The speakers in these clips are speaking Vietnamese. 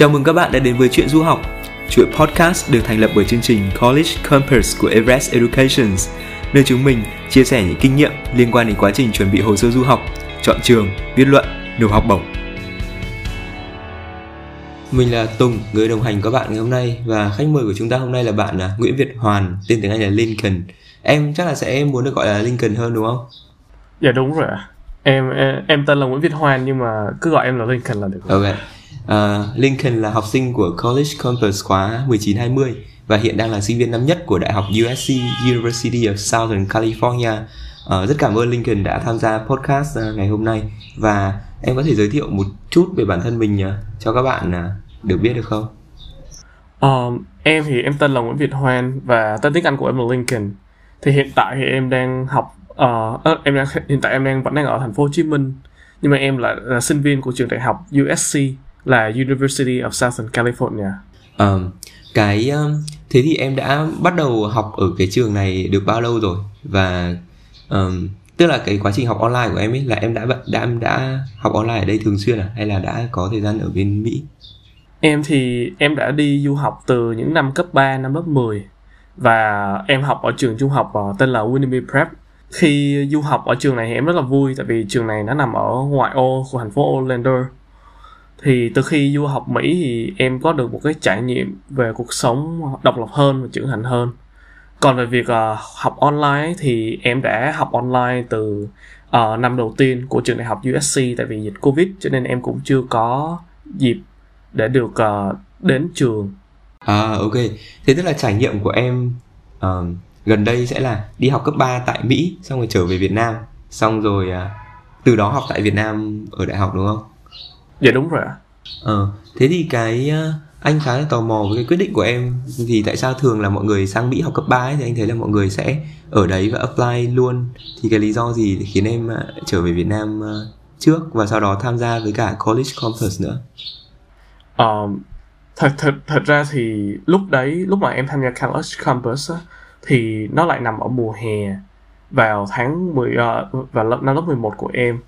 Chào mừng các bạn đã đến với Chuyện Du học, chuỗi podcast được thành lập bởi chương trình College Campus của Everest Education, nơi chúng mình chia sẻ những kinh nghiệm liên quan đến quá trình chuẩn bị hồ sơ du học, chọn trường, viết luận, nộp học bổng. Mình là Tùng, người đồng hành các bạn ngày hôm nay và khách mời của chúng ta hôm nay là bạn là Nguyễn Việt Hoàn, tên tiếng Anh là Lincoln. Em chắc là sẽ muốn được gọi là Lincoln hơn đúng không? Dạ đúng rồi ạ. Em, em em tên là Nguyễn Việt Hoàn nhưng mà cứ gọi em là Lincoln là được. Ok. Uh, Lincoln là học sinh của College Campus khóa 1920 và hiện đang là sinh viên năm nhất của Đại học USC University of Southern California. Uh, rất cảm ơn Lincoln đã tham gia podcast uh, ngày hôm nay và em có thể giới thiệu một chút về bản thân mình uh, cho các bạn uh, được biết được không? Um, em thì em tên là Nguyễn Việt Hoan và tên tiếng Anh của em là Lincoln. Thì hiện tại thì em đang học uh, em đang hiện tại em đang vẫn đang ở thành phố Hồ Chí Minh nhưng mà em là, là sinh viên của trường đại học USC là University of Southern California. Um, cái thế thì em đã bắt đầu học ở cái trường này được bao lâu rồi và um, tức là cái quá trình học online của em ấy là em đã đã em đã học online ở đây thường xuyên à hay là đã có thời gian ở bên Mỹ? Em thì em đã đi du học từ những năm cấp 3 năm lớp 10 và em học ở trường trung học tên là Winnipeg Prep. Khi du học ở trường này thì em rất là vui tại vì trường này nó nằm ở ngoại ô của thành phố Orlando thì từ khi du học Mỹ thì em có được một cái trải nghiệm về cuộc sống độc lập hơn và trưởng thành hơn còn về việc uh, học online thì em đã học online từ uh, năm đầu tiên của trường đại học USC tại vì dịch Covid cho nên em cũng chưa có dịp để được uh, đến trường. À ok, thế tức là trải nghiệm của em uh, gần đây sẽ là đi học cấp 3 tại Mỹ xong rồi trở về Việt Nam, xong rồi uh, từ đó học tại Việt Nam ở đại học đúng không? Dạ đúng rồi ạ. Ờ, thế thì cái uh, anh khá là tò mò với cái quyết định của em vì tại sao thường là mọi người sang Mỹ học cấp 3 ấy, thì anh thấy là mọi người sẽ ở đấy và apply luôn thì cái lý do gì khiến em uh, trở về Việt Nam uh, trước và sau đó tham gia với cả college campus nữa? Um, thật thật thật ra thì lúc đấy lúc mà em tham gia college campus á, thì nó lại nằm ở mùa hè vào tháng 10 uh, vào năm lớp 11 của em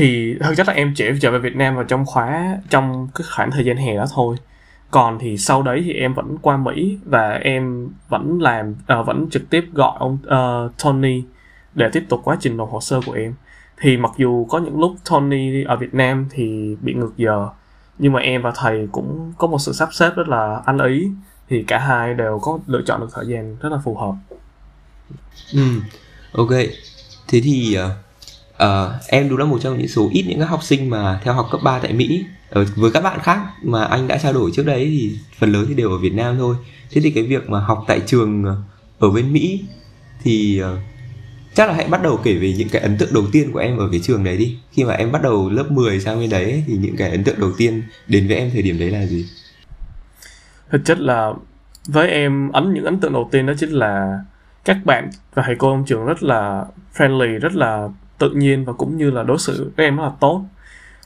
thì thực chất là em chỉ trở về Việt Nam vào trong khóa trong cái khoảng thời gian hè đó thôi còn thì sau đấy thì em vẫn qua Mỹ và em vẫn làm uh, vẫn trực tiếp gọi ông uh, Tony để tiếp tục quá trình nộp hồ sơ của em thì mặc dù có những lúc Tony ở Việt Nam thì bị ngược giờ nhưng mà em và thầy cũng có một sự sắp xếp rất là ăn ý thì cả hai đều có lựa chọn được thời gian rất là phù hợp. Ừ, ok. Thế thì uh, uh, em đúng là một trong những số ít những các học sinh mà theo học cấp 3 tại Mỹ. Ở với các bạn khác mà anh đã trao đổi trước đấy thì phần lớn thì đều ở Việt Nam thôi. Thế thì cái việc mà học tại trường ở bên Mỹ thì uh, chắc là hãy bắt đầu kể về những cái ấn tượng đầu tiên của em ở cái trường đấy đi. Khi mà em bắt đầu lớp 10 sang bên đấy thì những cái ấn tượng đầu tiên đến với em thời điểm đấy là gì? Thực chất là với em ấn những ấn tượng đầu tiên đó chính là các bạn và thầy cô trong trường rất là friendly rất là tự nhiên và cũng như là đối xử với em rất là tốt.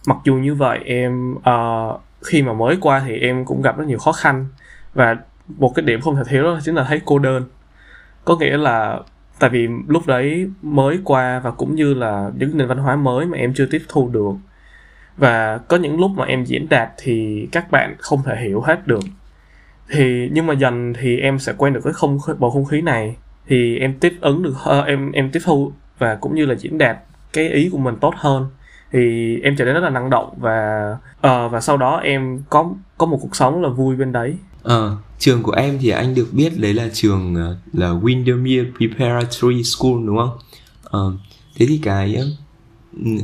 Mặc dù như vậy em uh, khi mà mới qua thì em cũng gặp rất nhiều khó khăn. Và một cái điểm không thể thiếu đó chính là thấy cô đơn. Có nghĩa là tại vì lúc đấy mới qua và cũng như là những nền văn hóa mới mà em chưa tiếp thu được. Và có những lúc mà em diễn đạt thì các bạn không thể hiểu hết được. Thì nhưng mà dần thì em sẽ quen được cái không bầu không khí này. Thì em tiếp ứng được uh, em em tiếp thu và cũng như là diễn đạt cái ý của mình tốt hơn. Thì em trở nên rất là năng động và uh, và sau đó em có có một cuộc sống là vui bên đấy. Ờ, trường của em thì anh được biết đấy là trường uh, là Windermere Preparatory School đúng không? Ờ, thế thì cái uh,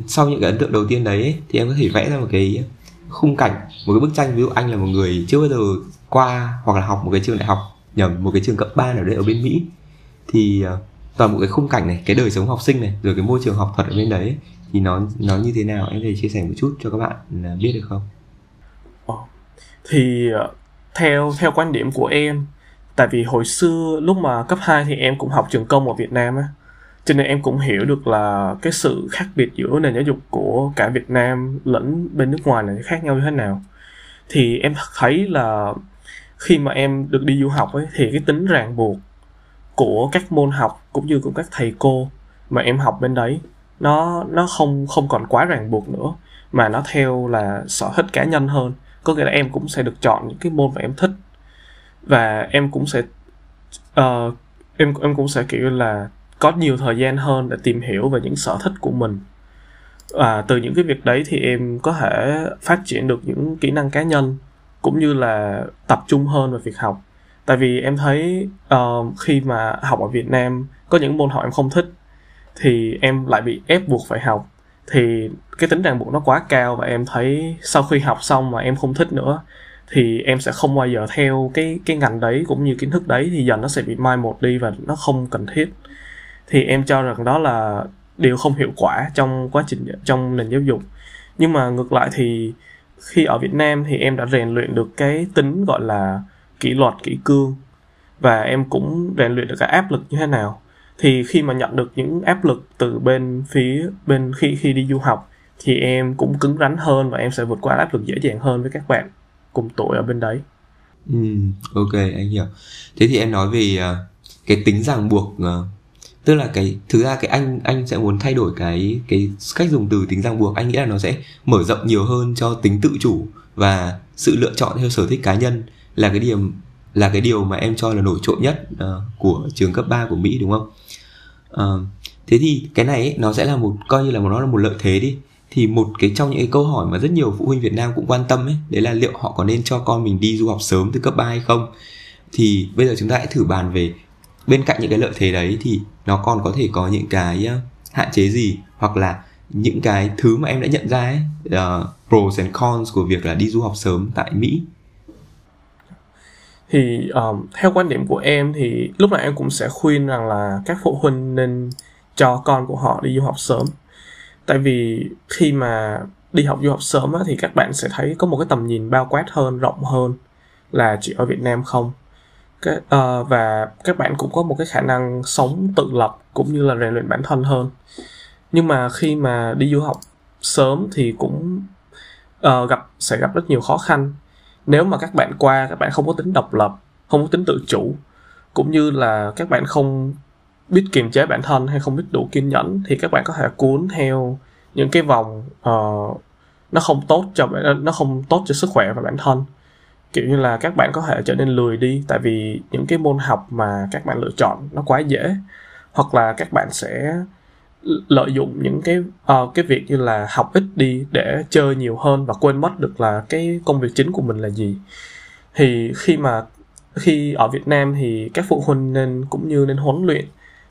sau những cái ấn tượng đầu tiên đấy ấy, thì em có thể vẽ ra một cái khung cảnh, một cái bức tranh. Ví dụ anh là một người chưa bao giờ qua hoặc là học một cái trường đại học nhầm một cái trường cấp 3 nào đấy ở bên Mỹ. Thì uh, toàn bộ cái khung cảnh này, cái đời sống học sinh này, rồi cái môi trường học thuật ở bên đấy, thì nó nó như thế nào? Em có thể chia sẻ một chút cho các bạn à, biết được không? Ờ, thì ờ, theo theo quan điểm của em, tại vì hồi xưa lúc mà cấp 2 thì em cũng học trường công ở Việt Nam á, cho nên em cũng hiểu được là cái sự khác biệt giữa nền giáo dục của cả Việt Nam lẫn bên nước ngoài này khác nhau như thế nào. Thì em thấy là khi mà em được đi du học ấy, thì cái tính ràng buộc của các môn học cũng như của các thầy cô mà em học bên đấy nó nó không không còn quá ràng buộc nữa mà nó theo là sở thích cá nhân hơn. Có nghĩa là em cũng sẽ được chọn những cái môn mà em thích và em cũng sẽ uh, em em cũng sẽ kiểu là có nhiều thời gian hơn để tìm hiểu về những sở thích của mình. Và từ những cái việc đấy thì em có thể phát triển được những kỹ năng cá nhân cũng như là tập trung hơn vào việc học tại vì em thấy uh, khi mà học ở Việt Nam có những môn học em không thích thì em lại bị ép buộc phải học. Thì cái tính ràng buộc nó quá cao và em thấy sau khi học xong mà em không thích nữa thì em sẽ không bao giờ theo cái cái ngành đấy cũng như kiến thức đấy thì dần nó sẽ bị mai một đi và nó không cần thiết. Thì em cho rằng đó là điều không hiệu quả trong quá trình trong nền giáo dục. Nhưng mà ngược lại thì khi ở Việt Nam thì em đã rèn luyện được cái tính gọi là kỷ luật kỷ cương và em cũng rèn luyện được cái áp lực như thế nào thì khi mà nhận được những áp lực từ bên phía bên khi khi đi du học thì em cũng cứng rắn hơn và em sẽ vượt qua áp lực dễ dàng hơn với các bạn cùng tuổi ở bên đấy. Ừ, ok anh hiểu. Thế thì em nói về uh, cái tính ràng buộc uh, tức là cái thực ra cái anh anh sẽ muốn thay đổi cái cái cách dùng từ tính ràng buộc anh nghĩ là nó sẽ mở rộng nhiều hơn cho tính tự chủ và sự lựa chọn theo sở thích cá nhân là cái điểm là cái điều mà em cho là nổi trội nhất uh, của trường cấp 3 của Mỹ đúng không? Uh, thế thì cái này ấy, nó sẽ là một coi như là một nó là một lợi thế đi. Thì một cái trong những cái câu hỏi mà rất nhiều phụ huynh Việt Nam cũng quan tâm ấy đấy là liệu họ có nên cho con mình đi du học sớm từ cấp 3 hay không? Thì bây giờ chúng ta hãy thử bàn về bên cạnh những cái lợi thế đấy thì nó còn có thể có những cái ờ, hạn chế gì hoặc là những cái thứ mà em đã nhận ra ấy uh, pros and cons của việc là đi du học sớm tại Mỹ? Thì um, theo quan điểm của em thì lúc nào em cũng sẽ khuyên rằng là các phụ huynh nên cho con của họ đi du học sớm. Tại vì khi mà đi học du học sớm á, thì các bạn sẽ thấy có một cái tầm nhìn bao quát hơn rộng hơn là chỉ ở Việt Nam không. Cái, uh, và các bạn cũng có một cái khả năng sống tự lập cũng như là rèn luyện bản thân hơn. Nhưng mà khi mà đi du học sớm thì cũng uh, gặp sẽ gặp rất nhiều khó khăn nếu mà các bạn qua các bạn không có tính độc lập không có tính tự chủ cũng như là các bạn không biết kiềm chế bản thân hay không biết đủ kiên nhẫn thì các bạn có thể cuốn theo những cái vòng uh, nó không tốt cho nó không tốt cho sức khỏe và bản thân. Kiểu như là các bạn có thể trở nên lười đi tại vì những cái môn học mà các bạn lựa chọn nó quá dễ hoặc là các bạn sẽ lợi dụng những cái uh, cái việc như là học ít đi để chơi nhiều hơn và quên mất được là cái công việc chính của mình là gì. Thì khi mà khi ở Việt Nam thì các phụ huynh nên cũng như nên huấn luyện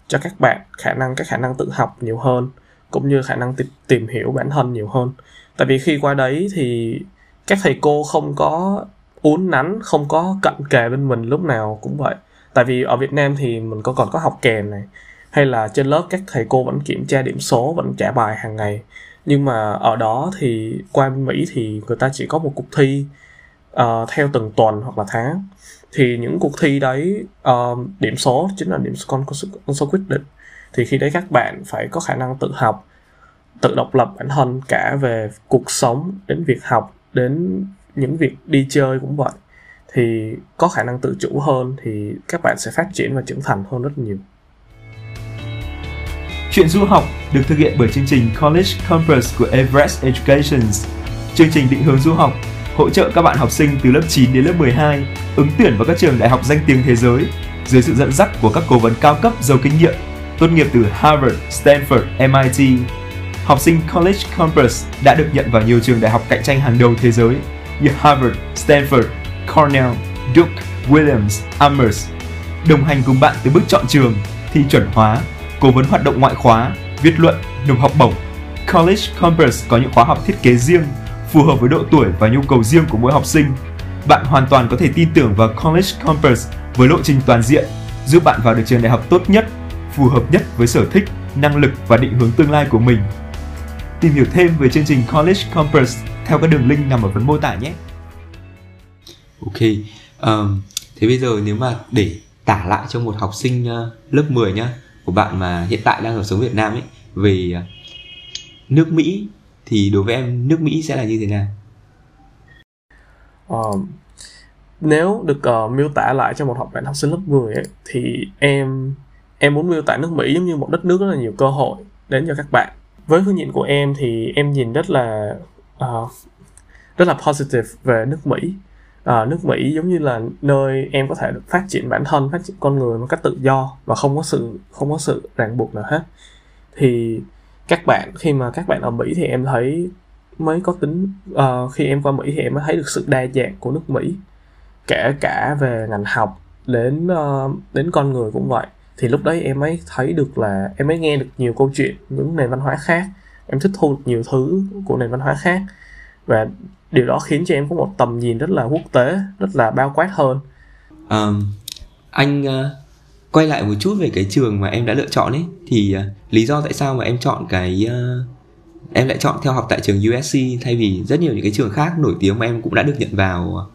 cho các bạn khả năng các khả năng tự học nhiều hơn cũng như khả năng tìm, tìm hiểu bản thân nhiều hơn. Tại vì khi qua đấy thì các thầy cô không có uốn nắn không có cận kề bên mình lúc nào cũng vậy. Tại vì ở Việt Nam thì mình có còn có học kèm này hay là trên lớp các thầy cô vẫn kiểm tra điểm số vẫn trả bài hàng ngày. Nhưng mà ở đó thì qua bên Mỹ thì người ta chỉ có một cuộc thi uh, theo từng tuần hoặc là tháng. Thì những cuộc thi đấy uh, điểm số chính là điểm số con, con số quyết định. Thì khi đấy các bạn phải có khả năng tự học tự độc lập bản thân cả về cuộc sống đến việc học đến những việc đi chơi cũng vậy. Thì có khả năng tự chủ hơn thì các bạn sẽ phát triển và trưởng thành hơn rất nhiều. Chuyện du học được thực hiện bởi chương trình College Campus của Everest Education. Chương trình định hướng du học hỗ trợ các bạn học sinh từ lớp 9 đến lớp 12 ứng tuyển vào các trường đại học danh tiếng thế giới dưới sự dẫn dắt của các cố vấn cao cấp giàu kinh nghiệm tốt nghiệp từ Harvard, Stanford, MIT. Học sinh College Campus đã được nhận vào nhiều trường đại học cạnh tranh hàng đầu thế giới như Harvard, Stanford, Cornell, Duke, Williams, Amherst. Đồng hành cùng bạn từ bước chọn trường, thi chuẩn hóa, cố vấn hoạt động ngoại khóa, viết luận, nộp học bổng. College Compass có những khóa học thiết kế riêng, phù hợp với độ tuổi và nhu cầu riêng của mỗi học sinh. Bạn hoàn toàn có thể tin tưởng vào College Compass với lộ trình toàn diện, giúp bạn vào được trường đại học tốt nhất, phù hợp nhất với sở thích, năng lực và định hướng tương lai của mình. Tìm hiểu thêm về chương trình College Compass theo các đường link nằm ở phần mô tả nhé. Ok, um, thế bây giờ nếu mà để tả lại cho một học sinh uh, lớp 10 nhá của bạn mà hiện tại đang ở sống Việt Nam ấy về à, nước Mỹ thì đối với em nước Mỹ sẽ là như thế nào? Uh, nếu được uh, miêu tả lại cho một học bạn học sinh lớp 10 ấy, thì em em muốn miêu tả nước Mỹ giống như một đất nước rất là nhiều cơ hội đến cho các bạn với hướng nhìn của em thì em nhìn rất là uh, rất là positive về nước Mỹ à, nước Mỹ giống như là nơi em có thể được phát triển bản thân phát triển con người một cách tự do và không có sự không có sự ràng buộc nào hết. Thì các bạn khi mà các bạn ở Mỹ thì em thấy mới có tính uh, khi em qua Mỹ thì em mới thấy được sự đa dạng của nước Mỹ. Kể cả về ngành học đến uh, đến con người cũng vậy. Thì lúc đấy em mới thấy được là em mới nghe được nhiều câu chuyện những nền văn hóa khác. Em thích thu được nhiều thứ của nền văn hóa khác. Và điều đó khiến cho em có một tầm nhìn rất là quốc tế rất là bao quát hơn. Um, anh uh, quay lại một chút về cái trường mà em đã lựa chọn ấy thì uh, lý do tại sao mà em chọn cái uh, em lại chọn theo học tại trường USC thay vì rất nhiều những cái trường khác nổi tiếng mà em cũng đã được nhận vào?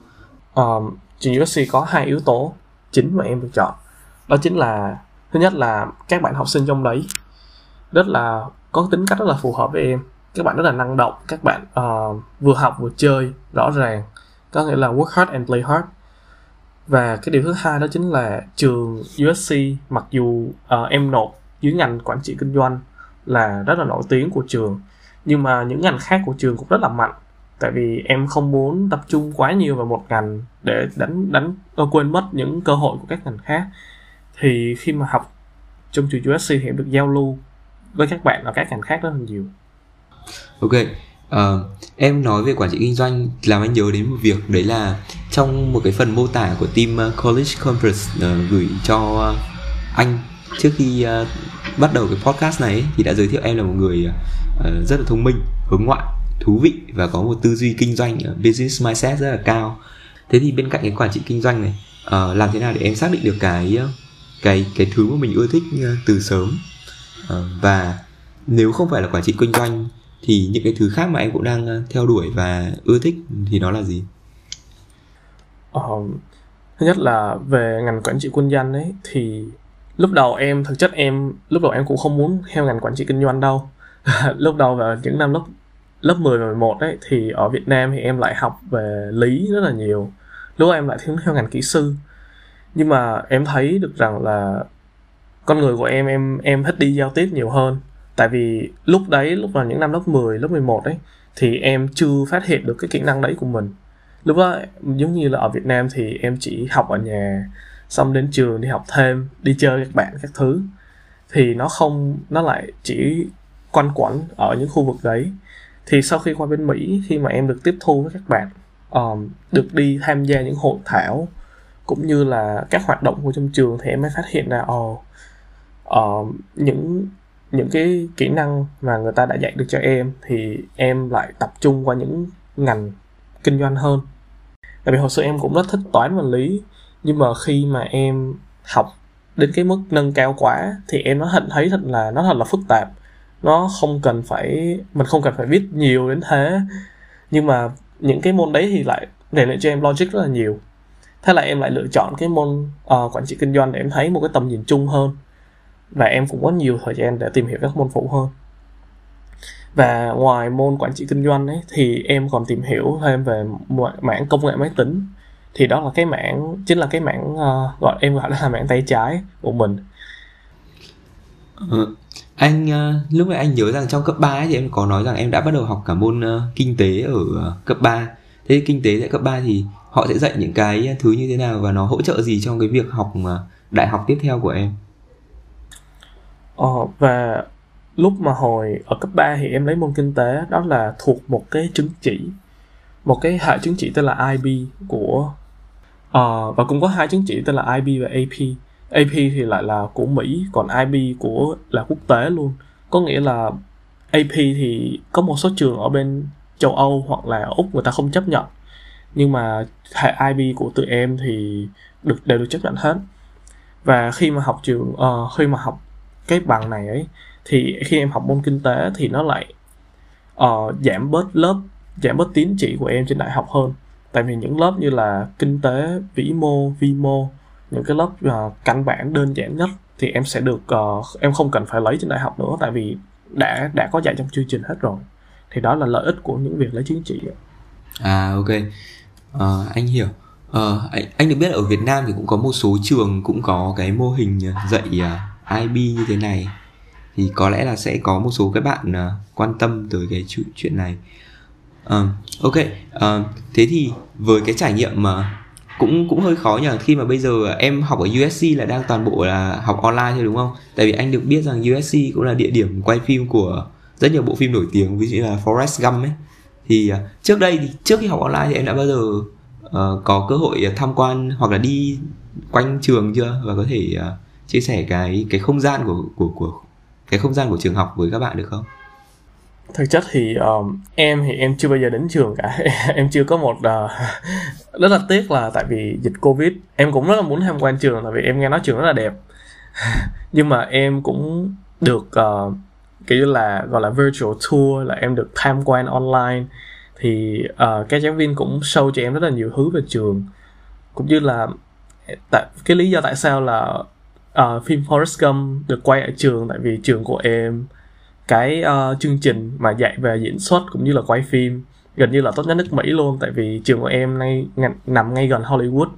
Um, trường USC có hai yếu tố chính mà em được chọn. Đó chính là thứ nhất là các bạn học sinh trong đấy rất là có tính cách rất là phù hợp với em các bạn rất là năng động các bạn uh, vừa học vừa chơi rõ ràng. Có nghĩa là work hard and play hard. Và cái điều thứ hai đó chính là trường USC mặc dù ờ, uh, em nộp dưới ngành quản trị kinh doanh là rất là nổi tiếng của trường nhưng mà những ngành khác của trường cũng rất là mạnh. Tại vì em không muốn tập trung quá nhiều vào một ngành để đánh đánh ờ, quên mất những cơ hội của các ngành khác. Thì khi mà học trong trường USC thì em được giao lưu với các bạn ở các ngành khác rất là nhiều ok uh, em nói về quản trị kinh doanh làm anh nhớ đến một việc đấy là trong một cái phần mô tả của team ờ, college conference uh, gửi cho anh trước khi uh, bắt đầu cái podcast này ấy, thì đã giới thiệu em là một người uh, rất là thông minh hướng ngoại thú vị và có một tư duy kinh doanh uh, business mindset rất là cao. Thế thì bên cạnh cái quản trị kinh doanh này uh, làm thế nào để em xác định được cái cái cái thứ mà mình ưa thích uh, từ sớm? Uh, và nếu không phải là quản trị kinh doanh thì những cái thứ khác mà em cũng đang ờ, theo đuổi và ưa thích thì nó là gì? Ờ, thứ nhất là về ngành quản trị kinh doanh ấy thì lúc đầu em thực chất em lúc đầu em cũng không muốn theo ngành quản trị kinh doanh đâu. Lúc đầu vào những năm lớp lớp 10 và 11 ấy thì ở Việt Nam thì em lại học về lý rất là nhiều. Lúc em lại hướng theo ngành kỹ sư. Nhưng mà em thấy được rằng là con người của em em em thích đi giao tiếp nhiều hơn tại vì lúc đấy lúc vào những năm lớp 10 lớp 11 ấy thì em chưa phát hiện được cái kỹ năng đấy của mình. Lúc đó giống như là ở Việt Nam thì em chỉ học ở nhà xong đến trường đi học thêm đi chơi các bạn các thứ. Thì nó không nó lại chỉ quanh quẩn ở những khu vực đấy. Thì sau khi qua bên Mỹ khi mà em được tiếp thu với các bạn um, được đi tham gia những hội thảo cũng như là các hoạt động của trong trường thì em mới phát hiện ra ồ oh, uh, những những cái kỹ năng mà người ta đã dạy được cho em thì em lại tập trung qua những ngành kinh doanh hơn. Tại vì hồi xưa em cũng rất thích toán và lý nhưng mà khi mà em học đến cái mức nâng cao quá thì em nó hình thấy thật là nó thật là phức tạp. Nó không cần phải mình không cần phải biết nhiều đến thế. Nhưng mà những cái môn đấy thì lại rèn luyện cho em logic rất là nhiều. Thế là em lại lựa chọn cái môn uh, quản trị kinh doanh để em thấy một cái tầm nhìn chung hơn và em cũng có nhiều thời gian để tìm hiểu các môn phụ hơn. Và ngoài môn quản trị kinh doanh ấy thì em còn tìm hiểu thêm về mảng công nghệ máy tính. Thì đó là cái mảng chính là cái mảng uh, gọi em gọi là mảng tay trái của mình. Ừ. anh uh, lúc này anh nhớ rằng trong cấp 3 ấy, thì em có nói rằng em đã bắt đầu học cả môn uh, kinh tế ở uh, cấp 3 thế kinh tế tại cấp 3 thì họ sẽ dạy những cái thứ như thế nào và nó hỗ trợ gì trong cái việc học uh, đại học tiếp theo của em? Ờ, và lúc mà hồi ở cấp 3 thì em lấy môn kinh tế đó là thuộc một cái chứng chỉ một cái hệ chứng chỉ tên là IB của uh, và cũng có hai chứng chỉ tên là IB và AP AP thì lại là của Mỹ còn IB của là quốc tế luôn. Có nghĩa là AP thì có một số trường ở bên châu Âu hoặc là Úc người ta không chấp nhận. Nhưng mà hệ IB của tụi em thì được đều được chấp nhận hết. Và khi mà học trường uh, khi mà học cái bằng này ấy thì khi em học môn kinh tế thì nó lại uh, giảm bớt lớp giảm bớt tín chỉ của em trên đại học hơn. Tại vì những lớp như là kinh tế vĩ mô vi mô những cái lớp uh, căn bản đơn giản nhất thì em sẽ được uh, em không cần phải lấy trên đại học nữa tại vì đã đã có dạy trong chương trình hết rồi. Thì đó là lợi ích của những việc lấy chứng chỉ à ok. Uh, anh hiểu. Uh, anh, anh được biết ở Việt Nam thì cũng có một số trường cũng có cái mô hình dạy uh, IB như thế này thì có lẽ là sẽ có một số các bạn uh, quan tâm tới cái chuyện này uh, ok uh, thế thì với cái trải nghiệm mà cũng cũng hơi khó nhờ khi mà bây giờ em học ở USC là đang toàn bộ là học online thôi đúng không? Tại vì anh được biết rằng USC cũng là địa điểm quay phim của rất nhiều bộ phim nổi tiếng ví dụ như là Forrest Gump ấy. Thì uh, trước đây thì trước khi học online thì em đã bao giờ uh, có cơ hội tham quan hoặc là đi quanh trường chưa và có thể uh, chia sẻ cái cái không gian của của của cái không gian của trường học với các bạn được không? thực chất thì um, em thì em chưa bao giờ đến trường cả. Em chưa có một uh, rất là tiếc là tại vì dịch covid em cũng rất là muốn tham quan trường tại vì em nghe nói trường rất là đẹp. Nhưng mà em cũng được uh, kiểu như là gọi là virtual tour là em được tham quan online. Thì uh, các giáo viên cũng show cho em rất là nhiều thứ về trường. Cũng như là tại cái lý do tại sao là uh, phim Forrest Gump được quay ở trường tại vì trường của em cái uh, chương trình mà dạy về diễn xuất cũng như là quay phim gần như là tốt nhất nước Mỹ luôn tại vì trường của em nay nằm ngay gần Hollywood.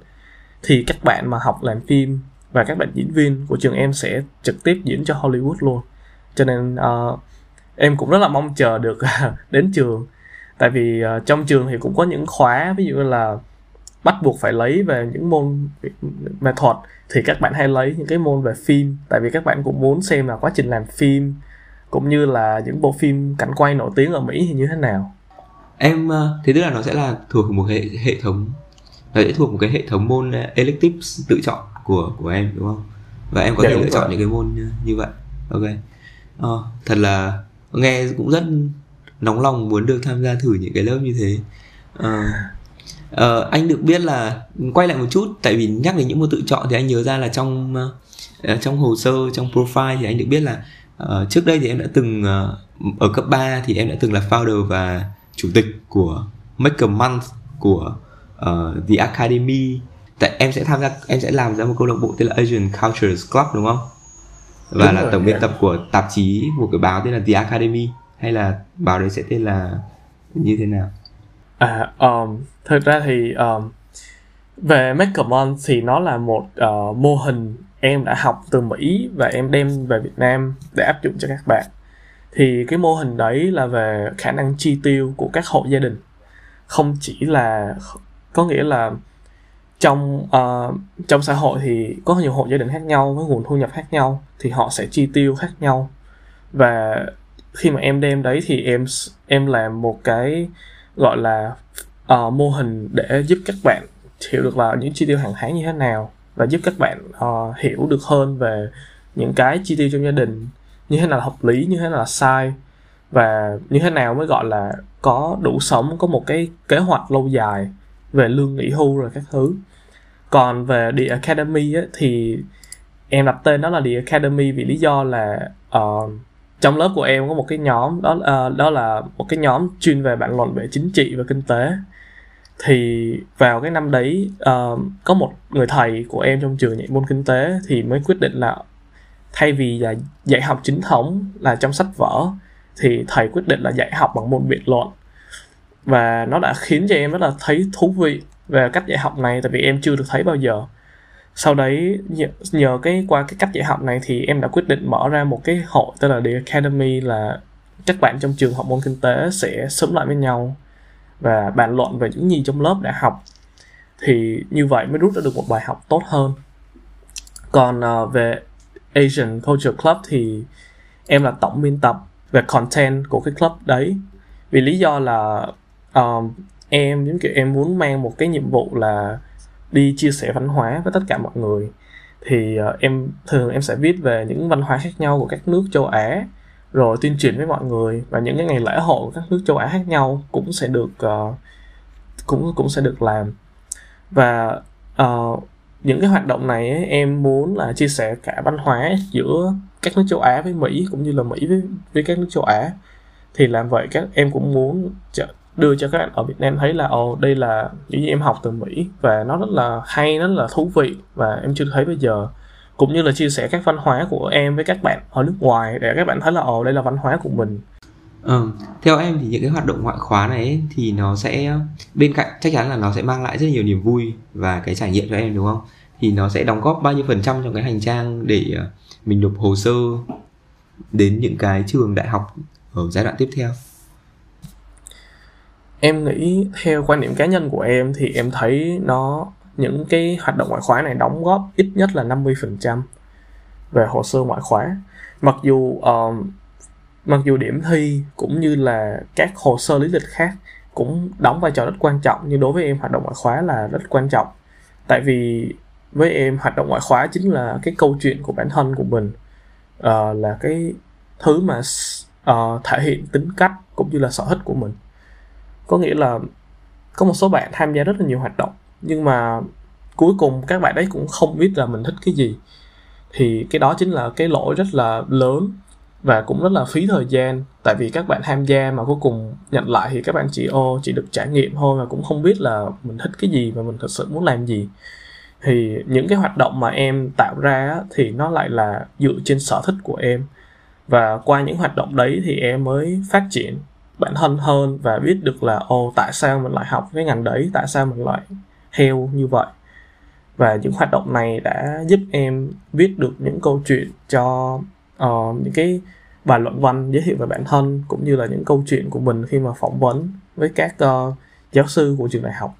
Thì các bạn mà học làm phim và các bạn diễn viên của trường em sẽ trực tiếp diễn cho Hollywood luôn. Cho nên uh, em cũng rất là mong chờ được đến trường. Tại vì uh, trong trường thì cũng có những khóa ví dụ như là bắt buộc phải lấy về những môn nghệ thuật thì các bạn hay lấy những cái môn về phim. Tại vì các bạn cũng muốn xem là quá trình làm phim cũng như là những bộ phim cảnh quay nổi tiếng ở Mỹ thì như thế nào. Em ờ, thế tức là nó sẽ là thuộc một hệ hệ thống nó sẽ thuộc một cái hệ thống môn ờ, elective tự chọn của của em đúng không? Và em có dạ, thể lựa chọn những cái môn như vậy. Ok. À, thật là nghe cũng rất nóng lòng muốn được tham gia thử những cái lớp như thế. À, à, anh được biết là quay lại một chút tại vì nhắc đến những môn tự chọn thì anh nhớ ra là trong uh, trong hồ sơ trong profile thì anh được biết là uh, trước đây thì em đã từng uh, ở cấp 3 thì em đã từng là founder và chủ tịch của Make a Month của uh, The Academy. Tại em sẽ tham gia em sẽ làm ra một câu lạc bộ tên là Asian Cultures Club đúng không? Và đúng là rồi, tổng biên tập của tạp chí một cái báo tên là The Academy. Hay là báo đấy sẽ tên là như thế nào? À um, thực ra thì um, về Make thì nó là một uh, mô hình em đã học từ Mỹ và em đem về Việt Nam để áp dụng cho các bạn. Thì cái mô hình đấy là về khả năng chi tiêu của các hộ gia đình. Không chỉ là có nghĩa là trong uh, trong xã hội thì có nhiều hộ gia đình khác nhau với nguồn thu nhập khác nhau thì họ sẽ chi tiêu khác nhau. Và khi mà em đem đấy thì em em làm một cái gọi là uh, mô hình để giúp các bạn hiểu được là những chi tiêu hàng tháng như thế nào và giúp các bạn uh, hiểu được hơn về những cái chi tiêu trong gia đình như thế nào là hợp lý như thế nào là sai và như thế nào mới gọi là có đủ sống có một cái kế hoạch lâu dài về lương nghỉ hưu rồi các thứ. Còn về The Academy á, thì em đặt tên đó là The Academy vì lý do là uh, trong lớp của em có một cái nhóm đó uh, đó là một cái nhóm chuyên về bản luận về chính trị và kinh tế thì vào cái năm đấy uh, có một người thầy của em trong trường dạy môn kinh tế thì mới quyết định là thay vì là dạy học chính thống là trong sách vở thì thầy quyết định là dạy học bằng môn biện luận. Và nó đã khiến cho em rất là thấy thú vị về cách dạy học này tại vì em chưa được thấy bao giờ. Sau đấy nhờ, nhờ cái qua cái cách dạy học này thì em đã quyết định mở ra một cái hội tên là The Academy là các bạn trong trường học môn kinh tế sẽ sớm lại với nhau và bàn luận về những gì trong lớp đã học thì như vậy mới rút ra được một bài học tốt hơn. Còn uh, về Asian Culture Club thì em là tổng biên tập về content của cái club đấy. Vì lý do là um, em giống kiểu em muốn mang một cái nhiệm vụ là đi chia sẻ văn hóa với tất cả mọi người. Thì uh, em thường em sẽ viết về những văn hóa khác nhau của các nước châu Á rồi tuyên truyền với mọi người và những cái ngày lễ hội của các nước châu Á khác nhau cũng sẽ được uh, cũng cũng sẽ được làm. Và uh, những cái hoạt động này ấy, em muốn là chia sẻ cả văn hóa giữa các nước châu Á với Mỹ cũng như là Mỹ với với các nước châu Á. Thì làm vậy các em cũng muốn đưa cho các bạn ở Việt Nam thấy là ồ đây là những gì em học từ Mỹ và nó rất là hay rất là thú vị và em chưa thấy bây giờ cũng như là chia sẻ các văn hóa của em với các bạn ở nước ngoài để các bạn thấy là ồ đây là văn hóa của mình Ừ. Theo em thì những cái hoạt động ngoại khóa này ấy, thì nó sẽ bên cạnh chắc chắn là nó sẽ mang lại rất nhiều niềm vui và cái trải nghiệm cho em đúng không? Thì nó sẽ đóng góp bao nhiêu phần trăm trong cái hành trang để ờ, mình nộp hồ sơ đến những cái trường đại học ở giai đoạn tiếp theo? em nghĩ theo quan điểm cá nhân của em thì em thấy nó những cái hoạt động ngoại khóa này đóng góp ít nhất là 50% về hồ sơ ngoại khóa. Mặc dù um, mặc dù điểm thi cũng như là các hồ sơ lý lịch khác cũng đóng vai trò rất quan trọng nhưng đối với em hoạt động ngoại khóa là rất quan trọng. Tại vì với em hoạt động ngoại khóa chính là cái câu chuyện của bản thân của mình uh, là cái thứ mà uh, thể hiện tính cách cũng như là sở thích của mình. Có nghĩa là có một số bạn tham gia rất là nhiều hoạt động nhưng mà cuối cùng các bạn đấy cũng không biết là mình thích cái gì. Thì cái đó chính là cái lỗi rất là lớn và cũng rất là phí thời gian. Tại vì các bạn tham gia mà cuối cùng nhận lại thì các bạn chỉ ô chỉ được trải nghiệm thôi mà cũng không biết là mình thích cái gì và mình thật sự muốn làm gì. Thì những cái hoạt động mà em tạo ra thì nó lại là dựa trên sở thích của em. Và qua những hoạt động đấy thì em mới phát triển bản thân hơn và biết được là ô tại sao mình lại học cái ngành đấy? Tại sao mình lại theo như vậy. Và những hoạt động này đã giúp em viết được những câu chuyện cho uh, những cái bài luận văn giới thiệu về bản thân cũng như là những câu chuyện của mình khi mà phỏng vấn với các uh, giáo sư của trường đại học.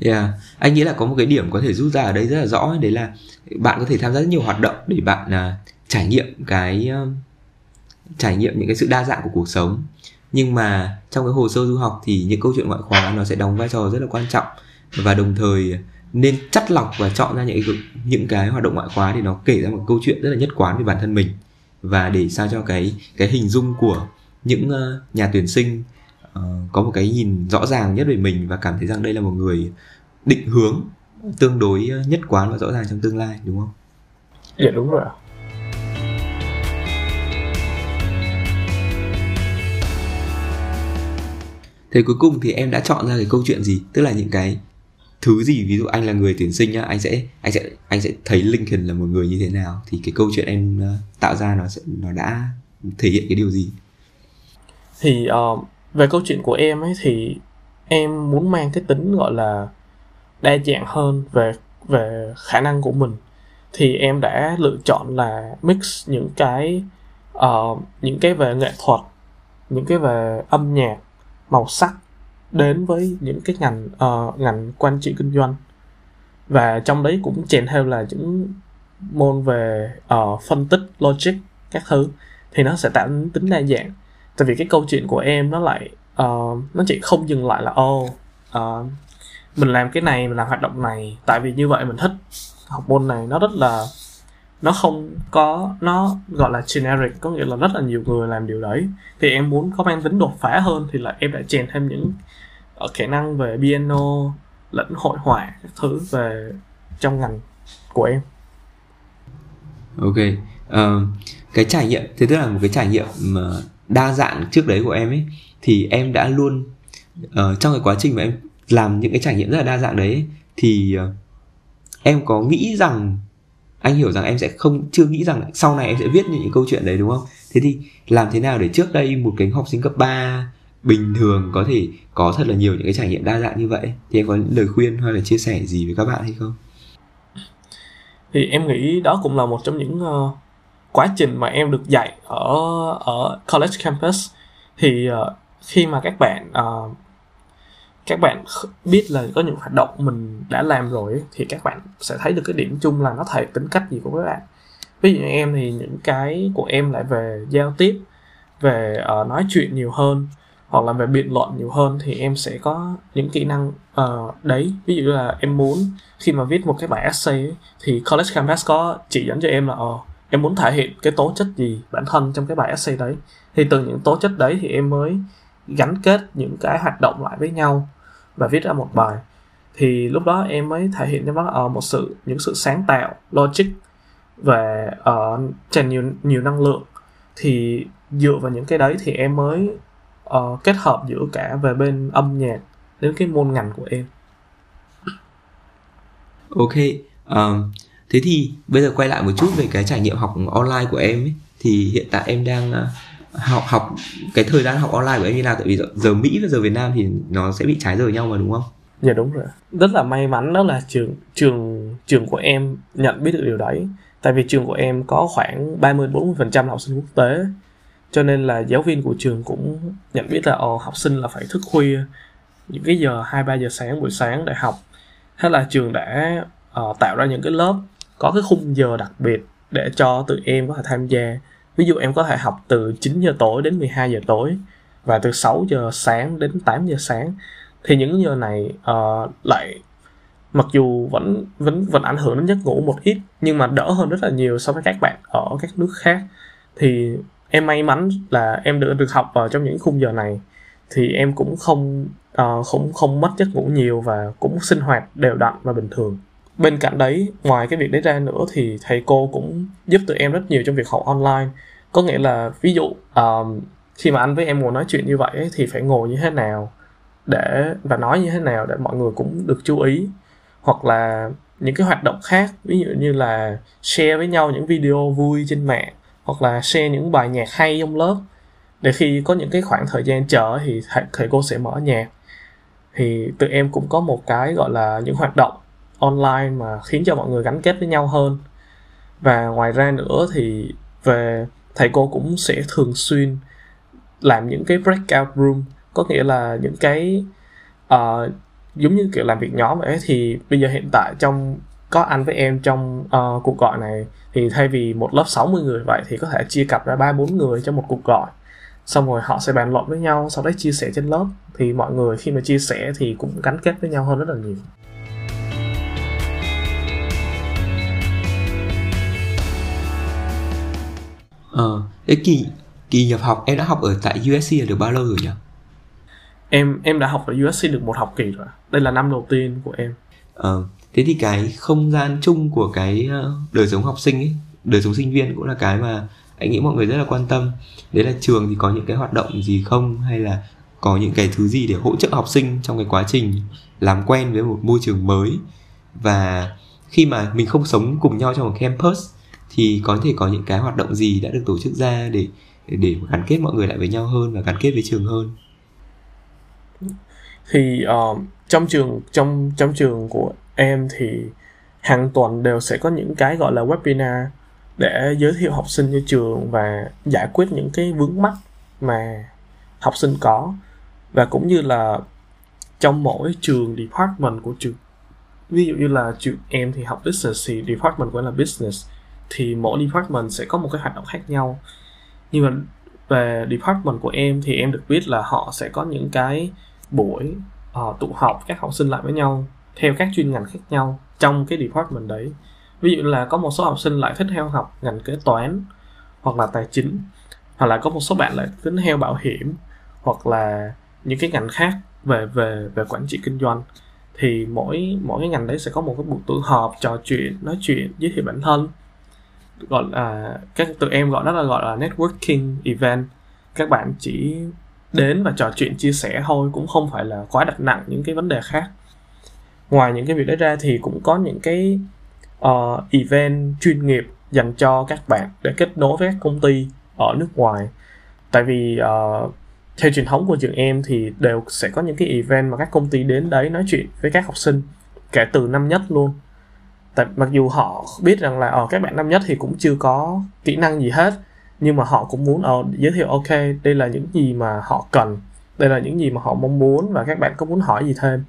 Yeah, anh nghĩ là có một cái điểm có thể rút ra ở đây rất là rõ đấy là bạn có thể tham gia rất nhiều hoạt động để bạn uh, trải nghiệm cái uh, trải nghiệm những cái sự đa dạng của cuộc sống. Nhưng mà trong cái hồ sơ du học thì những câu chuyện ngoại khóa nó sẽ đóng vai trò rất là quan trọng và đồng thời nên chắt lọc và chọn ra những những cái hoạt động ngoại khóa thì nó kể ra một câu chuyện rất là nhất quán về bản thân mình và để sao cho cái cái hình dung của những uh, nhà tuyển sinh uh, có một cái nhìn rõ ràng nhất về mình và cảm thấy rằng đây là một người định hướng tương đối nhất quán và rõ ràng trong tương lai đúng không? Dạ đúng rồi. thế cuối cùng thì em đã chọn ra cái câu chuyện gì tức là những cái thứ gì ví dụ anh là người tuyển sinh nhá anh sẽ anh sẽ anh sẽ thấy Lincoln là một người như thế nào thì cái câu chuyện em ờ, tạo ra nó sẽ nó đã thể hiện cái điều gì? Thì uh, về câu chuyện của em ấy thì em muốn mang cái tính gọi là đa dạng hơn về về khả năng của mình. Thì em đã lựa chọn là mix những cái uh, những cái về nghệ thuật những cái về âm nhạc màu sắc đến với những cái ngành uh, ngành quan trị kinh doanh. Và trong đấy cũng chèn theo là những môn về uh, phân tích logic các thứ. Thì nó sẽ tạo tính đa dạng. Tại vì cái câu chuyện của em nó lại uh, nó chỉ không dừng lại là ô oh, uh, mình làm cái này mình làm hoạt động này. Tại vì như vậy mình thích học môn này nó rất là nó không có nó gọi là generic có nghĩa là rất là nhiều người làm điều đấy. Thì em muốn có mang tính đột phá hơn thì là em đã chèn thêm những ờ, khả năng về piano lẫn hội họa các thứ về trong ngành của em. Ok uh, cái trải nghiệm thế tức là một cái trải nghiệm mà đa dạng trước đấy của em ấy thì em đã luôn uh, trong cái quá trình mà em làm những cái trải nghiệm rất là đa dạng đấy thì uh, em có nghĩ rằng anh hiểu rằng em sẽ không chưa nghĩ rằng sau này em sẽ viết những câu chuyện đấy đúng không? Thế thì làm thế nào để trước đây một cái học sinh cấp 3 bình thường có thể có thật là nhiều những cái trải nghiệm đa dạng như vậy? Thì em có lời khuyên hay là chia sẻ gì với các bạn hay không? Thì em nghĩ đó cũng là một trong những uh, quá trình mà em được dạy ở ở college campus. Thì uh, khi mà các bạn uh, các bạn biết là có những hoạt động mình đã làm rồi thì các bạn sẽ thấy được cái điểm chung là nó thể tính cách gì của các bạn. Ví dụ như em thì những cái của em lại về giao tiếp về uh, nói chuyện nhiều hơn hoặc là về biện luận nhiều hơn thì em sẽ có những kỹ năng uh, đấy. Ví dụ là em muốn khi mà viết một cái bài essay ấy, thì college campus có chỉ dẫn cho em là uh, em muốn thể hiện cái tố chất gì bản thân trong cái bài essay đấy. Thì từ những tố chất đấy thì em mới gắn kết những cái hoạt động lại với nhau và viết ra một bài. Thì lúc đó em mới thể hiện cho bác ở một sự những sự sáng tạo logic và uh, tràn nhiều nhiều năng lượng. Thì dựa vào những cái đấy thì em mới uh, kết hợp giữa cả về bên âm nhạc đến cái môn ngành của em. Ok um, thế thì bây giờ quay lại một chút về cái trải nghiệm học online của em ấy. Thì hiện tại em đang uh, học học cái thời gian học online của em như nào tại vì giờ Mỹ và giờ Việt Nam thì nó sẽ bị trái giờ nhau mà đúng không? Dạ đúng rồi. Rất là may mắn đó là trường trường trường của em nhận biết được điều đấy. Tại vì trường của em có khoảng 30 40% học sinh quốc tế. Cho nên là giáo viên của trường cũng nhận biết là ồ học sinh là phải thức khuya những cái giờ hai ba giờ sáng buổi sáng để học hay là trường đã uh, tạo ra những cái lớp có cái khung giờ đặc biệt để cho tụi em có thể tham gia ví dụ em có thể học từ 9 giờ tối đến 12 giờ tối và từ 6 giờ sáng đến 8 giờ sáng. Thì những giờ này uh, lại mặc dù vẫn vẫn vẫn ảnh hưởng đến giấc ngủ một ít nhưng mà đỡ hơn rất là nhiều so với các bạn ở các nước khác. Thì em may mắn là em được được học vào trong những khung giờ này. Thì em cũng không uh, không không mất giấc ngủ nhiều và cũng sinh hoạt đều đặn và bình thường bên cạnh đấy ngoài cái việc đấy ra nữa thì thầy cô cũng giúp tụi em rất nhiều trong việc học online. Có nghĩa là ví dụ um, khi mà anh với em ngồi nói chuyện như vậy ấy, thì phải ngồi như thế nào để và nói như thế nào để mọi người cũng được chú ý. Hoặc là những cái hoạt động khác ví dụ như là share với nhau những video vui trên mạng hoặc là share những bài nhạc hay trong lớp. Để khi có những cái khoảng thời gian chờ thì thầy, thầy cô sẽ mở nhạc. Thì tụi em cũng có một cái gọi là những hoạt động online mà khiến cho mọi người gắn kết với nhau hơn. Và ngoài ra nữa thì về thầy cô cũng sẽ thường xuyên làm những cái breakout room. Có nghĩa là những cái uh, giống như kiểu làm việc nhóm vậy thì bây giờ hiện tại trong có anh với em trong uh, cuộc gọi này thì thay vì một lớp 60 người vậy thì có thể chia cặp ra ba bốn người cho một cuộc gọi. Xong rồi họ sẽ bàn luận với nhau sau đấy chia sẻ trên lớp. Thì mọi người khi mà chia sẻ thì cũng gắn kết với nhau hơn rất là nhiều. Ờ, thế kỳ kỳ nhập học em đã học ở tại USC được bao lâu rồi nhỉ? em em đã học ở USC được một học kỳ rồi đây là năm đầu tiên của em Ờ, thế thì cái không gian chung của cái ờ, đời sống học sinh ấy, đời sống sinh viên cũng là cái mà anh nghĩ mọi người rất là quan tâm. Đấy là trường thì có những cái hoạt động gì không hay là có những cái thứ gì để hỗ trợ học sinh trong cái quá trình làm quen với một môi trường mới và khi mà mình không sống cùng nhau trong một campus thì có thể có những cái hoạt động gì đã được tổ chức ra để để gắn kết mọi người lại với nhau hơn và gắn kết với trường hơn? Thì uh, trong trường trong trong trường của em thì hàng tuần đều sẽ có những cái gọi là webinar để giới thiệu học sinh cho trường và giải quyết những cái vướng mắc mà học sinh có. Và cũng như là trong mỗi trường department của trường ví dụ như là trường em thì học business thì department của em là business thì mỗi department sẽ có một cái hoạt động khác nhau. Nhưng mà về department của em thì em được biết là họ sẽ có những cái buổi uh, tụ họp các học sinh lại với nhau theo các chuyên ngành khác nhau trong cái department đấy. Ví dụ là có một số học sinh lại thích theo học ngành kế toán hoặc là tài chính hoặc là có một số bạn lại tính theo bảo hiểm hoặc là những cái ngành khác về về về quản trị kinh doanh. Thì mỗi mỗi cái ngành đấy sẽ có một cái buổi tụ họp trò chuyện nói chuyện giới thiệu bản thân gọi là các tụi em gọi đó là gọi là networking event. Các bạn chỉ đến và trò chuyện chia sẻ thôi cũng không phải là quá đặt nặng những cái vấn đề khác. Ngoài những cái việc đấy ra thì cũng có những cái uh, event chuyên nghiệp dành cho các bạn để kết nối với các công ty ở nước ngoài. Tại vì uh, theo truyền thống của trường em thì đều sẽ có những cái event mà các công ty đến đấy nói chuyện với các học sinh kể từ năm nhất luôn tại mặc dù họ biết rằng là ở các bạn năm nhất thì cũng chưa có kỹ năng gì hết nhưng mà họ cũng muốn uh, giới thiệu ok đây là những gì mà họ cần đây là những gì mà họ mong muốn và các bạn có muốn hỏi gì thêm.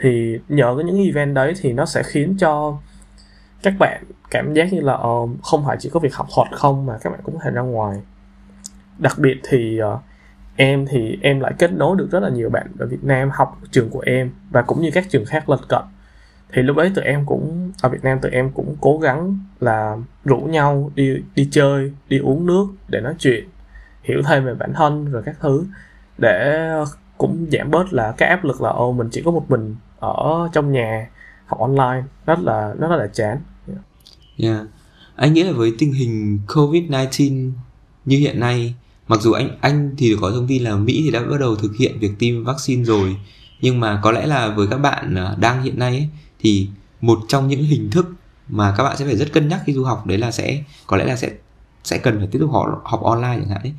Thì nhờ cái những event đấy thì nó sẽ khiến cho các bạn cảm giác như là uh, không phải chỉ có việc học thuật không mà các bạn cũng có thể ra ngoài. Đặc biệt thì uh, em thì em lại kết nối được rất là nhiều bạn ở Việt Nam học trường của em và cũng như các trường khác lân cận thì lúc đấy tụi em cũng ở Việt Nam tụi em cũng cố gắng là rủ nhau đi đi chơi đi uống nước để nói chuyện hiểu thêm về bản thân rồi các thứ để cũng giảm bớt là cái áp lực là ô mình chỉ có một mình ở trong nhà học online rất là rất là chán yeah. yeah. anh nghĩ là với tình hình covid 19 như hiện nay mặc dù anh anh thì có thông tin là mỹ thì đã bắt đầu thực hiện việc tiêm vaccine rồi nhưng mà có lẽ là với các bạn ờ, đang hiện nay ấy, thì một trong những hình thức mà các bạn sẽ phải rất cân nhắc khi du học đấy là sẽ có lẽ là sẽ sẽ cần phải tiếp tục học học online chẳng hạn ấy.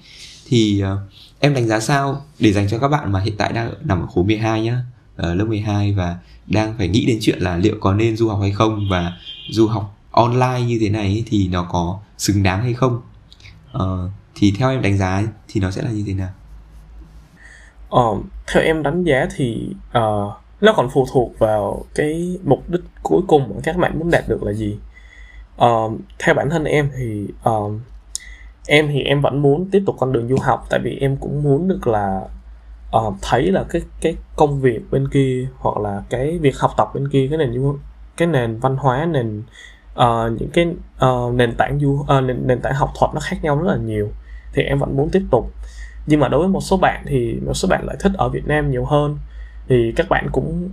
Thì uh, em đánh giá sao để dành cho các bạn mà hiện tại đang nằm ở khối 12 nhá ở lớp 12 và đang phải nghĩ đến chuyện là liệu có nên du học hay không và du học online như thế này thì nó có xứng đáng hay không? Uh, thì theo em đánh giá thì nó sẽ là như thế nào? Ờ, theo em đánh giá thì uh, nó còn phụ thuộc vào cái mục đích cuối cùng mà các bạn muốn đạt được là gì. Uh, theo bản thân em thì uh, em thì em vẫn muốn tiếp tục con đường du học tại vì em cũng muốn được là uh, thấy là cái cái công việc bên kia hoặc là cái việc học tập bên kia cái nền du cái nền văn hóa nền uh, những cái uh, nền tảng du uh, nền, nền tảng học thuật nó khác nhau rất là nhiều thì em vẫn muốn tiếp tục. Nhưng mà đối với một số bạn thì một số bạn lại thích ở Việt Nam nhiều hơn thì các bạn cũng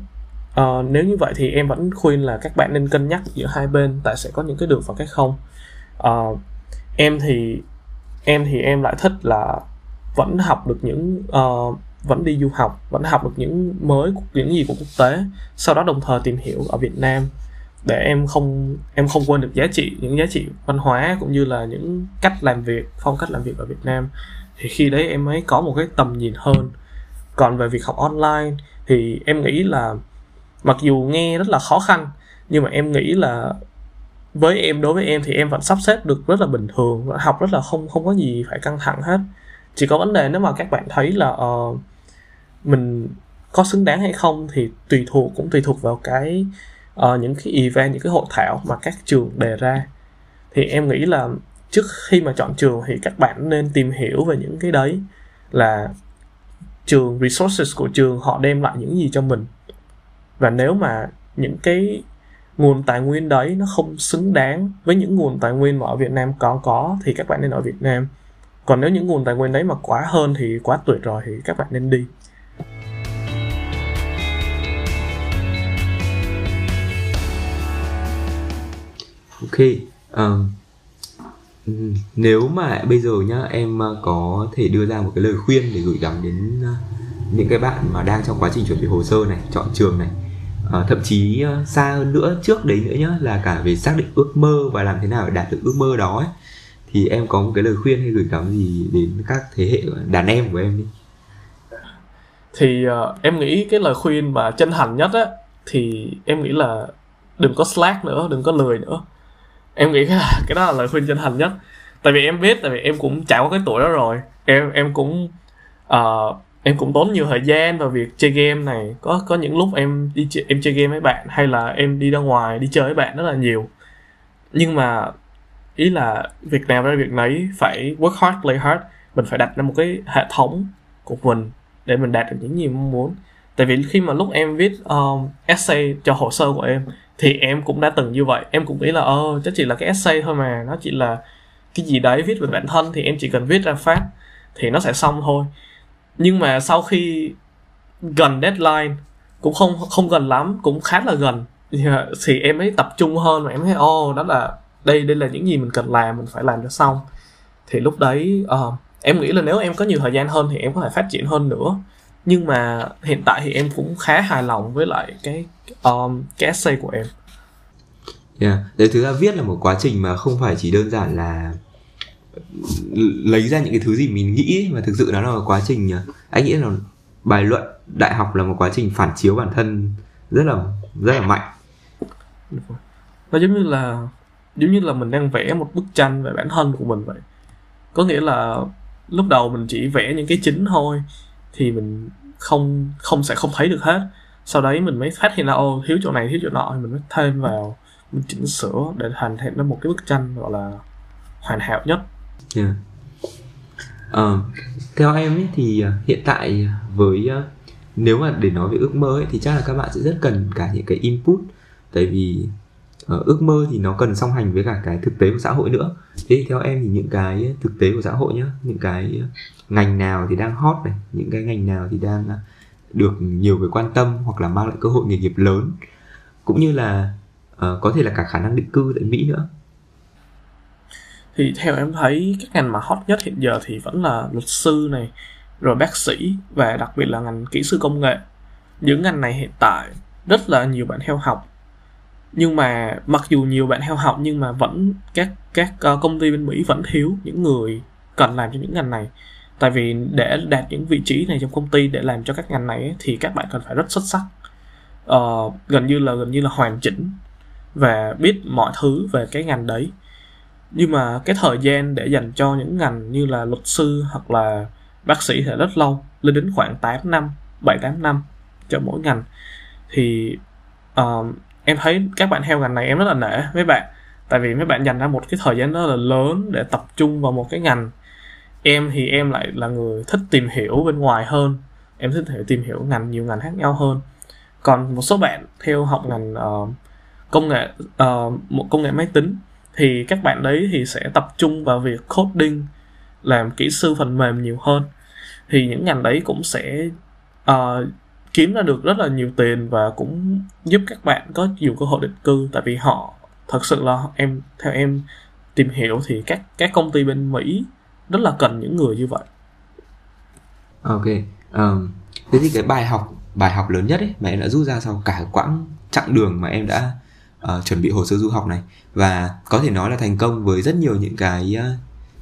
uh, nếu như vậy thì em vẫn khuyên là các bạn nên cân nhắc giữa hai bên tại sẽ có những cái được và cái không. Uh, em thì em thì em lại thích là vẫn học được những uh, vẫn đi du học vẫn học được những mới những gì của quốc tế sau đó đồng thời tìm hiểu ở Việt Nam để em không em không quên được giá trị những giá trị văn hóa cũng như là những cách làm việc phong cách làm việc ở Việt Nam. Thì khi đấy em mới có một cái tầm nhìn hơn. Còn về việc học online thì em nghĩ là mặc dù nghe rất là khó khăn nhưng mà em nghĩ là với em đối với em thì em vẫn sắp xếp được rất là bình thường và học rất là không không có gì phải căng thẳng hết. Chỉ có vấn đề nếu mà các bạn thấy là uh, mình có xứng đáng hay không thì tùy thuộc cũng tùy thuộc vào cái uh, những cái event những cái hội thảo mà các trường đề ra. Thì em nghĩ là trước khi mà chọn trường thì các bạn nên tìm hiểu về những cái đấy là trường resources của trường họ đem lại những gì cho mình. Và nếu mà những cái nguồn tài nguyên đấy nó không xứng đáng với những nguồn tài nguyên mà ở Việt Nam có có thì các bạn nên ở Việt Nam. Còn nếu những nguồn tài nguyên đấy mà quá hơn thì quá tuyệt rồi thì các bạn nên đi. Ok um, Ừ. nếu mà bây giờ nhá em ờ, có thể đưa ra một cái lời khuyên để gửi gắm đến ờ, những cái bạn mà đang trong quá trình chuẩn bị hồ sơ này chọn trường này à, thậm chí à, xa hơn nữa trước đấy nữa nhá là cả về xác định ước mơ và làm thế nào để đạt được ước mơ đó ấy thì em có một cái lời khuyên hay gửi gắm gì đến các thế hệ đàn em của em đi. Thì uh, em nghĩ cái lời khuyên mà chân thành nhất á thì em nghĩ là đừng có slack nữa đừng có lười nữa em nghĩ cái, cái đó là lời khuyên chân thành nhất. Tại vì em biết tại vì em cũng trải qua cái tuổi đó rồi. Em em cũng uh, em cũng tốn nhiều thời gian vào việc chơi game này. Có có những lúc em đi chơi, em chơi game với bạn hay là em đi ra ngoài đi chơi với bạn rất là nhiều. Nhưng mà ý là việc nào ra việc nấy phải work hard play hard. Mình phải đặt ra một cái hệ thống của mình để mình đạt được những gì mong muốn. Tại vì khi mà lúc em viết um, essay cho hồ sơ của em thì em cũng đã từng như vậy. Em cũng nghĩ là ơ chắc chỉ là cái essay thôi mà. Nó chỉ là cái gì đấy viết về bản thân thì em chỉ cần viết ra phát thì nó sẽ xong thôi. Nhưng mà sau khi gần deadline cũng không không gần lắm cũng khá là gần thì em mới tập trung hơn và em thấy ô đó là đây đây là những gì mình cần làm mình phải làm cho xong. Thì lúc đấy uh, em nghĩ là nếu em có nhiều thời gian hơn thì em có thể phát triển hơn nữa nhưng mà hiện tại thì em cũng khá hài lòng với lại cái um, cái essay của em. Yeah. Đấy, thực ra viết là một quá trình mà không phải chỉ đơn giản là lấy ra những cái thứ gì mình nghĩ mà thực sự nó là một quá trình anh nghĩ là bài luận đại học là một quá trình phản chiếu bản thân rất là rất là mạnh. Nó giống như là giống như là mình đang vẽ một bức tranh về bản thân của mình vậy. Có nghĩa là lúc đầu mình chỉ vẽ những cái chính thôi thì mình không không sẽ không thấy được hết. Sau đấy mình mới phát hiện ra ô thiếu chỗ này thiếu chỗ nọ thì mình mới thêm vào mình chỉnh sửa để thành thành ra một cái bức tranh gọi là hoàn hảo nhất. Yeah. uh, theo em ấy thì ờ, hiện tại với ờ, nếu mà để nói về ước mơ ấy, thì chắc là các bạn sẽ rất cần cả những cái input. Tại vì uh, ước mơ thì nó cần song hành với cả cái thực tế của xã hội nữa. Thế thì theo em thì những cái thực tế của xã hội nhá những cái ngành nào thì đang hot này những cái ngành nào thì đang à, được nhiều người quan tâm hoặc là mang lại cơ hội nghề nghiệp lớn. Cũng như là uh, có thể là cả khả năng định cư tại Mỹ nữa. Thì theo em thấy các ngành mà hot nhất hiện giờ thì vẫn là luật sư này rồi bác sĩ và đặc biệt là ngành kỹ sư công nghệ. Những ngành này hiện tại rất là nhiều bạn theo học. Nhưng mà mặc dù nhiều bạn theo học nhưng mà vẫn các các ờ, công ty bên Mỹ vẫn thiếu những người cần làm cho những ngành này tại vì để đạt những vị trí này trong công ty để làm cho các ngành này ấy, thì các bạn cần phải rất xuất sắc. Uh, gần như là gần như là hoàn chỉnh và biết mọi thứ về cái ngành đấy. Nhưng mà cái thời gian để dành cho những ngành như là luật sư hoặc là bác sĩ thì rất lâu lên đến khoảng 8 năm 7 8 năm cho mỗi ngành. Thì uh, em thấy các bạn theo ngành này em rất là nể mấy bạn. Tại vì mấy bạn dành ra một cái thời gian rất là lớn để tập trung vào một cái ngành em thì em lại là người thích tìm hiểu bên ngoài hơn. Em thích thể tìm hiểu ngành nhiều ngành khác nhau hơn. Còn một số bạn theo học ngành uh, công nghệ uh, một công nghệ máy tính thì các bạn đấy thì sẽ tập trung vào việc coding làm kỹ sư phần mềm nhiều hơn. Thì những ngành đấy cũng sẽ uh, kiếm ra được rất là nhiều tiền và cũng giúp các bạn có nhiều cơ hội định cư. Tại vì họ thật sự là em theo em tìm hiểu thì các các công ty bên Mỹ rất là cần những người như vậy. Ok, um, thế thì cái bài học bài học lớn nhất ấy mà em đã rút ra sau cả quãng chặng đường mà em đã uh, chuẩn bị hồ sơ du học này và có thể nói là thành công với rất nhiều những cái uh,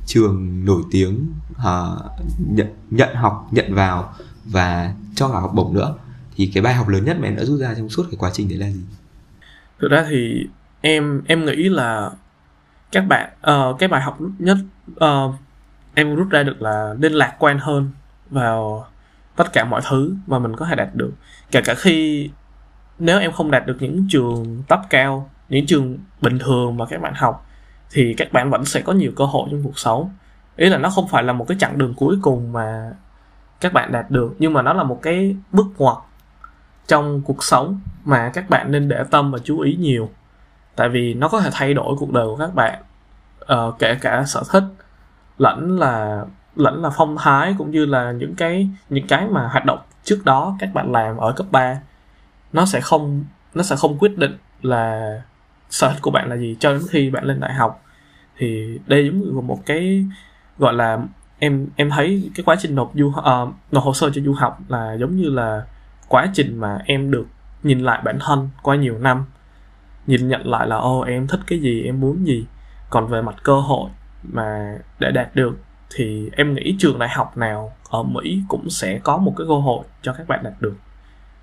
trường nổi tiếng uh, nhận nhận học nhận vào và cho cả học bổng nữa thì cái bài học lớn nhất mà em đã rút ra trong suốt cái quá trình đấy là gì thực ra thì em em nghĩ là các bạn uh, cái bài học nhất uh, em rút ra được là nên lạc quan hơn vào tất cả mọi thứ mà mình có thể đạt được. Kể cả khi nếu em không đạt được những trường top cao những trường bình thường mà các bạn học thì các bạn vẫn sẽ có nhiều cơ hội trong cuộc sống. Ý là nó không phải là một cái chặng đường cuối cùng mà các bạn đạt được nhưng mà nó là một cái bước ngoặt trong cuộc sống mà các bạn nên để tâm và chú ý nhiều. Tại vì nó có thể thay đổi cuộc đời của các bạn uh, kể cả sở thích lẫn là lẫn là phong thái cũng như là những cái những cái mà hoạt động trước đó các bạn làm ở cấp 3 nó sẽ không nó sẽ không quyết định là sở thích của bạn là gì. Cho đến khi bạn lên đại học thì đây giống như một cái gọi là em em thấy cái quá trình nộp du uh, nộp hồ sơ cho du học là giống như là quá trình mà em được nhìn lại bản thân qua nhiều năm. Nhìn nhận lại là ô em thích cái gì em muốn gì? Còn về mặt cơ hội mà để đạt được thì em nghĩ trường đại học nào ở Mỹ cũng sẽ có một cái cơ hội cho các bạn đạt được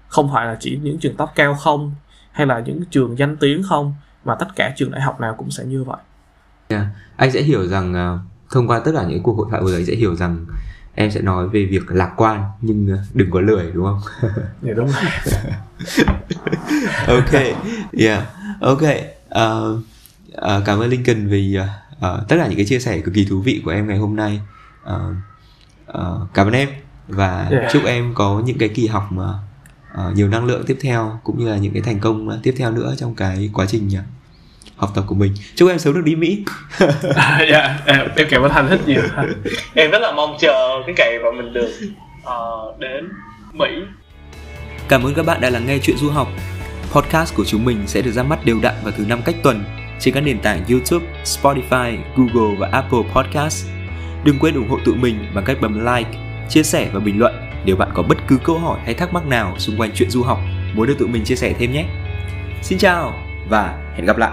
không phải là chỉ những trường top cao không hay là những trường danh tiếng không mà tất cả trường đại học nào cũng sẽ như vậy yeah. anh sẽ hiểu rằng uh, thông qua tất cả những cuộc hội thoại vừa rồi sẽ hiểu rằng em sẽ nói về việc lạc quan nhưng uh, đừng có lười đúng không? Dạ đúng rồi. ok, yeah, ok. Uh, uh, cảm ơn Lincoln vì uh, uh, tất cả những cái chia sẻ cực kỳ thú vị của em ngày hôm nay. Uh, uh, cảm ơn em. Và yeah. chúc em có những cái kỳ học mà uh, nhiều năng lượng tiếp theo cũng như là những cái thành công tiếp theo nữa trong cái quá trình uh, học tập của mình. Chúc em sớm được đi mỹ. À, dạ em, em cảm ơn thành rất nhiều. Em rất là mong chờ cái ngày mà mình được uh, đến mỹ. Cảm ơn các bạn đã lắng nghe chuyện du học. Podcast của chúng mình sẽ được ra mắt đều đặn vào thứ năm cách tuần trên các nền tảng youtube, spotify, google và apple podcast. Đừng quên ủng hộ tụi mình bằng cách bấm like, chia sẻ và bình luận nếu bạn có bất cứ câu hỏi hay thắc mắc nào xung quanh chuyện du học. Muốn được tụi mình chia sẻ thêm nhé. Xin chào và hẹn gặp lại.